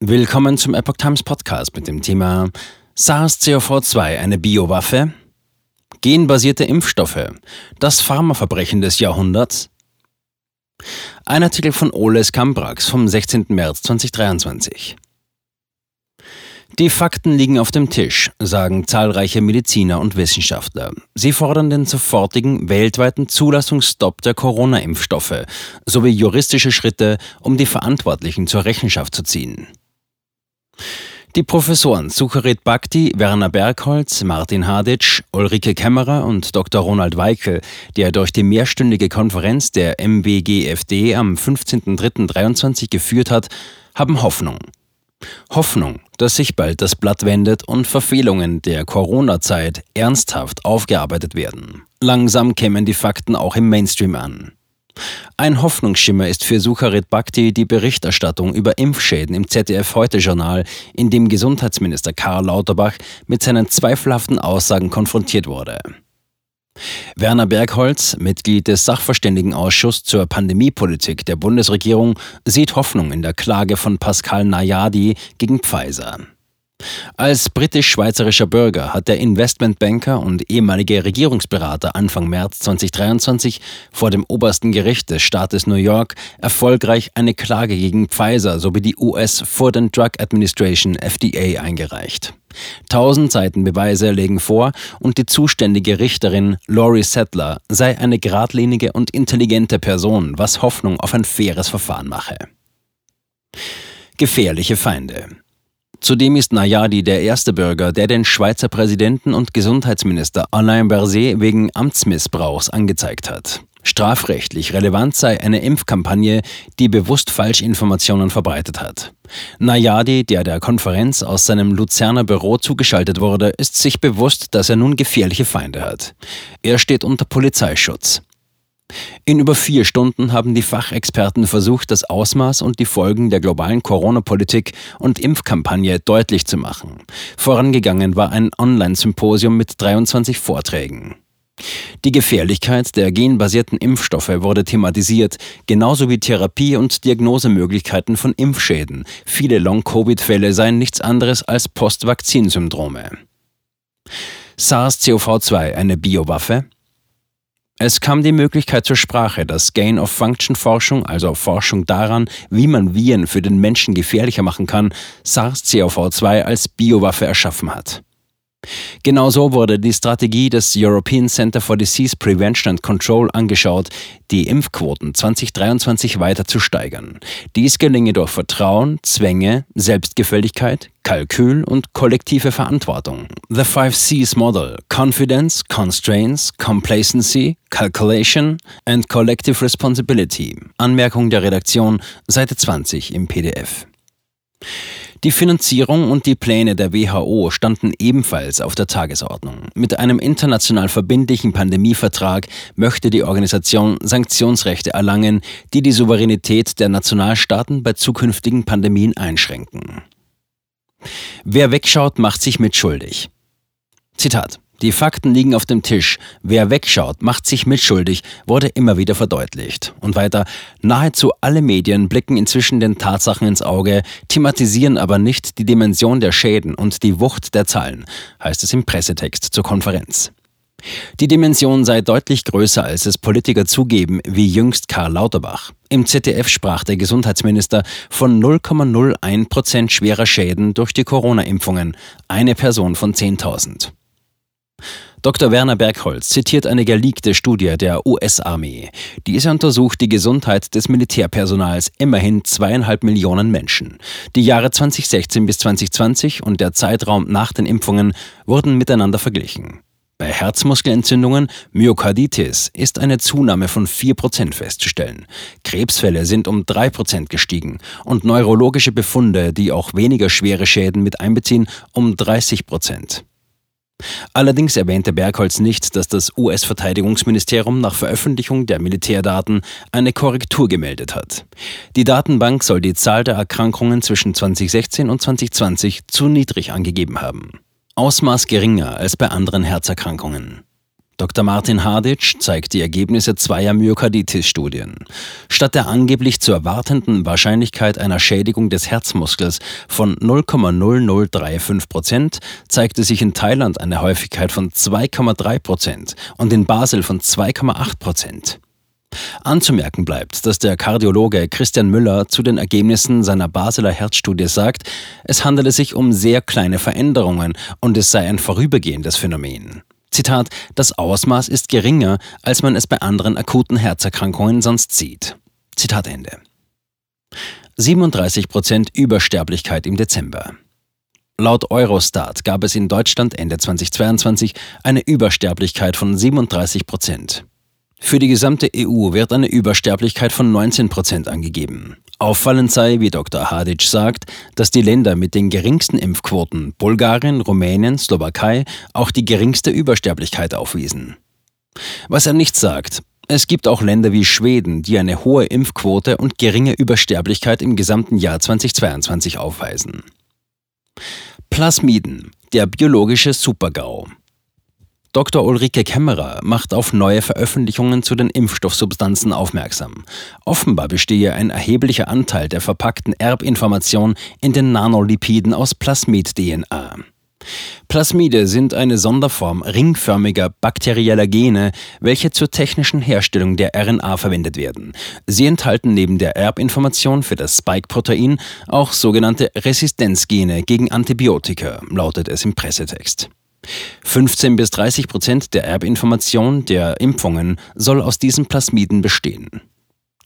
Willkommen zum Epoch Times Podcast mit dem Thema SARS-CoV-2 eine Biowaffe? Genbasierte Impfstoffe, das Pharmaverbrechen des Jahrhunderts? Ein Artikel von Oles Kambrax vom 16. März 2023. Die Fakten liegen auf dem Tisch, sagen zahlreiche Mediziner und Wissenschaftler. Sie fordern den sofortigen weltweiten Zulassungsstopp der Corona-Impfstoffe sowie juristische Schritte, um die Verantwortlichen zur Rechenschaft zu ziehen. Die Professoren Sucharit Bhakti, Werner Bergholz, Martin Haditsch, Ulrike Kämmerer und Dr. Ronald Weikel, der durch die mehrstündige Konferenz der MWGFD am 15.03.23 geführt hat, haben Hoffnung. Hoffnung, dass sich bald das Blatt wendet und Verfehlungen der Corona-Zeit ernsthaft aufgearbeitet werden. Langsam kämen die Fakten auch im Mainstream an. Ein Hoffnungsschimmer ist für Sucharit Bhakti die Berichterstattung über Impfschäden im ZDF Heute-Journal, in dem Gesundheitsminister Karl Lauterbach mit seinen zweifelhaften Aussagen konfrontiert wurde. Werner Bergholz, Mitglied des Sachverständigenausschusses zur Pandemiepolitik der Bundesregierung, sieht Hoffnung in der Klage von Pascal Nayadi gegen Pfizer. Als britisch-schweizerischer Bürger hat der Investmentbanker und ehemalige Regierungsberater Anfang März 2023 vor dem obersten Gericht des Staates New York erfolgreich eine Klage gegen Pfizer sowie die US Food and Drug Administration FDA eingereicht. Tausend Seiten Beweise legen vor und die zuständige Richterin Laurie Settler sei eine geradlinige und intelligente Person, was Hoffnung auf ein faires Verfahren mache. Gefährliche Feinde. Zudem ist Nayadi der erste Bürger, der den Schweizer Präsidenten und Gesundheitsminister Alain Berset wegen Amtsmissbrauchs angezeigt hat. Strafrechtlich relevant sei eine Impfkampagne, die bewusst Falschinformationen verbreitet hat. Nayadi, der der Konferenz aus seinem Luzerner Büro zugeschaltet wurde, ist sich bewusst, dass er nun gefährliche Feinde hat. Er steht unter Polizeischutz. In über vier Stunden haben die Fachexperten versucht, das Ausmaß und die Folgen der globalen Corona-Politik und Impfkampagne deutlich zu machen. Vorangegangen war ein Online-Symposium mit 23 Vorträgen. Die Gefährlichkeit der genbasierten Impfstoffe wurde thematisiert, genauso wie Therapie- und Diagnosemöglichkeiten von Impfschäden. Viele Long-Covid-Fälle seien nichts anderes als Post-Vakzin-Syndrome. SARS-CoV-2 eine Biowaffe? Es kam die Möglichkeit zur Sprache, dass Gain-of-Function-Forschung, also Forschung daran, wie man Viren für den Menschen gefährlicher machen kann, SARS-CoV-2 als Biowaffe erschaffen hat. Genauso wurde die Strategie des European Center for Disease Prevention and Control angeschaut, die Impfquoten 2023 weiter zu steigern. Dies gelinge durch Vertrauen, Zwänge, Selbstgefälligkeit, Kalkül und kollektive Verantwortung. The Five Cs Model Confidence, Constraints, Complacency, Calculation and Collective Responsibility. Anmerkung der Redaktion, Seite 20 im PDF. Die Finanzierung und die Pläne der WHO standen ebenfalls auf der Tagesordnung. Mit einem international verbindlichen Pandemievertrag möchte die Organisation Sanktionsrechte erlangen, die die Souveränität der Nationalstaaten bei zukünftigen Pandemien einschränken. Wer wegschaut, macht sich mitschuldig. Zitat die Fakten liegen auf dem Tisch. Wer wegschaut, macht sich mitschuldig, wurde immer wieder verdeutlicht. Und weiter, nahezu alle Medien blicken inzwischen den Tatsachen ins Auge, thematisieren aber nicht die Dimension der Schäden und die Wucht der Zahlen, heißt es im Pressetext zur Konferenz. Die Dimension sei deutlich größer, als es Politiker zugeben, wie jüngst Karl Lauterbach. Im ZDF sprach der Gesundheitsminister von 0,01 Prozent schwerer Schäden durch die Corona-Impfungen, eine Person von 10.000. Dr. Werner Bergholz zitiert eine geleakte Studie der US-Armee. Diese untersucht die Gesundheit des Militärpersonals immerhin zweieinhalb Millionen Menschen. Die Jahre 2016 bis 2020 und der Zeitraum nach den Impfungen wurden miteinander verglichen. Bei Herzmuskelentzündungen, Myokarditis, ist eine Zunahme von 4% festzustellen. Krebsfälle sind um 3% gestiegen und neurologische Befunde, die auch weniger schwere Schäden mit einbeziehen, um 30%. Allerdings erwähnte Bergholz nicht, dass das US-Verteidigungsministerium nach Veröffentlichung der Militärdaten eine Korrektur gemeldet hat. Die Datenbank soll die Zahl der Erkrankungen zwischen 2016 und 2020 zu niedrig angegeben haben. Ausmaß geringer als bei anderen Herzerkrankungen. Dr. Martin Hadic zeigt die Ergebnisse zweier Myokarditis-Studien. Statt der angeblich zu erwartenden Wahrscheinlichkeit einer Schädigung des Herzmuskels von 0,0035 Prozent zeigte sich in Thailand eine Häufigkeit von 2,3 Prozent und in Basel von 2,8 Prozent. Anzumerken bleibt, dass der Kardiologe Christian Müller zu den Ergebnissen seiner Basler Herzstudie sagt, es handele sich um sehr kleine Veränderungen und es sei ein vorübergehendes Phänomen. Zitat, das Ausmaß ist geringer, als man es bei anderen akuten Herzerkrankungen sonst sieht. Zitat Ende. 37 Prozent Übersterblichkeit im Dezember. Laut Eurostat gab es in Deutschland Ende 2022 eine Übersterblichkeit von 37 Prozent. Für die gesamte EU wird eine Übersterblichkeit von 19 Prozent angegeben. Auffallend sei, wie Dr. Hadic sagt, dass die Länder mit den geringsten Impfquoten, Bulgarien, Rumänien, Slowakei, auch die geringste Übersterblichkeit aufwiesen. Was er nicht sagt, es gibt auch Länder wie Schweden, die eine hohe Impfquote und geringe Übersterblichkeit im gesamten Jahr 2022 aufweisen. Plasmiden, der biologische Supergau. Dr. Ulrike Kämmerer macht auf neue Veröffentlichungen zu den Impfstoffsubstanzen aufmerksam. Offenbar bestehe ein erheblicher Anteil der verpackten Erbinformation in den Nanolipiden aus Plasmid-DNA. Plasmide sind eine Sonderform ringförmiger bakterieller Gene, welche zur technischen Herstellung der RNA verwendet werden. Sie enthalten neben der Erbinformation für das Spike-Protein auch sogenannte Resistenzgene gegen Antibiotika, lautet es im Pressetext. 15 bis 30 Prozent der Erbinformation der Impfungen soll aus diesen Plasmiden bestehen.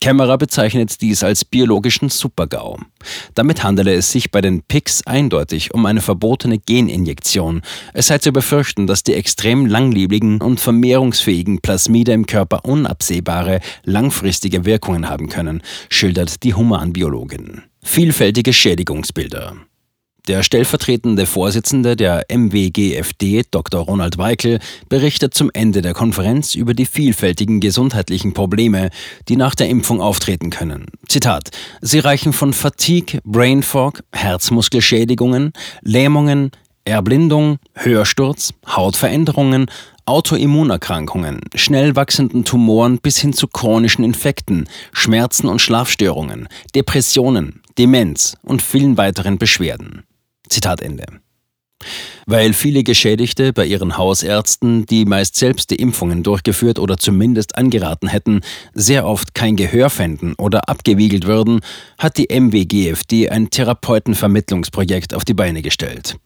Kämmerer bezeichnet dies als biologischen Supergau. Damit handele es sich bei den PICs eindeutig um eine verbotene Geninjektion. Es sei zu befürchten, dass die extrem langlebigen und vermehrungsfähigen Plasmide im Körper unabsehbare, langfristige Wirkungen haben können, schildert die Humanbiologin. Vielfältige Schädigungsbilder. Der stellvertretende Vorsitzende der MWGFD, Dr. Ronald Weikel, berichtet zum Ende der Konferenz über die vielfältigen gesundheitlichen Probleme, die nach der Impfung auftreten können. Zitat: Sie reichen von Fatigue, Brain Fog, Herzmuskelschädigungen, Lähmungen, Erblindung, Hörsturz, Hautveränderungen, Autoimmunerkrankungen, schnell wachsenden Tumoren bis hin zu chronischen Infekten, Schmerzen und Schlafstörungen, Depressionen, Demenz und vielen weiteren Beschwerden. Zitat Ende. Weil viele Geschädigte bei ihren Hausärzten, die meist selbst die Impfungen durchgeführt oder zumindest angeraten hätten, sehr oft kein Gehör fänden oder abgewiegelt würden, hat die MWGFD ein Therapeutenvermittlungsprojekt auf die Beine gestellt.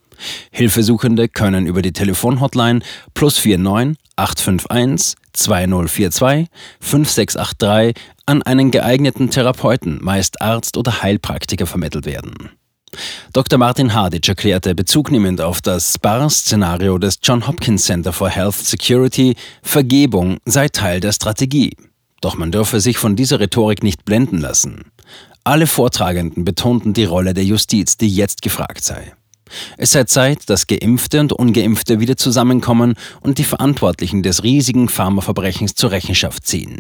Hilfesuchende können über die Telefonhotline plus 49 851 2042 5683 an einen geeigneten Therapeuten, meist Arzt oder Heilpraktiker vermittelt werden. Dr. Martin Hadic erklärte, bezugnehmend auf das SPAR-Szenario des John Hopkins Center for Health Security, Vergebung sei Teil der Strategie. Doch man dürfe sich von dieser Rhetorik nicht blenden lassen. Alle Vortragenden betonten die Rolle der Justiz, die jetzt gefragt sei. Es sei Zeit, dass Geimpfte und Ungeimpfte wieder zusammenkommen und die Verantwortlichen des riesigen Pharmaverbrechens zur Rechenschaft ziehen.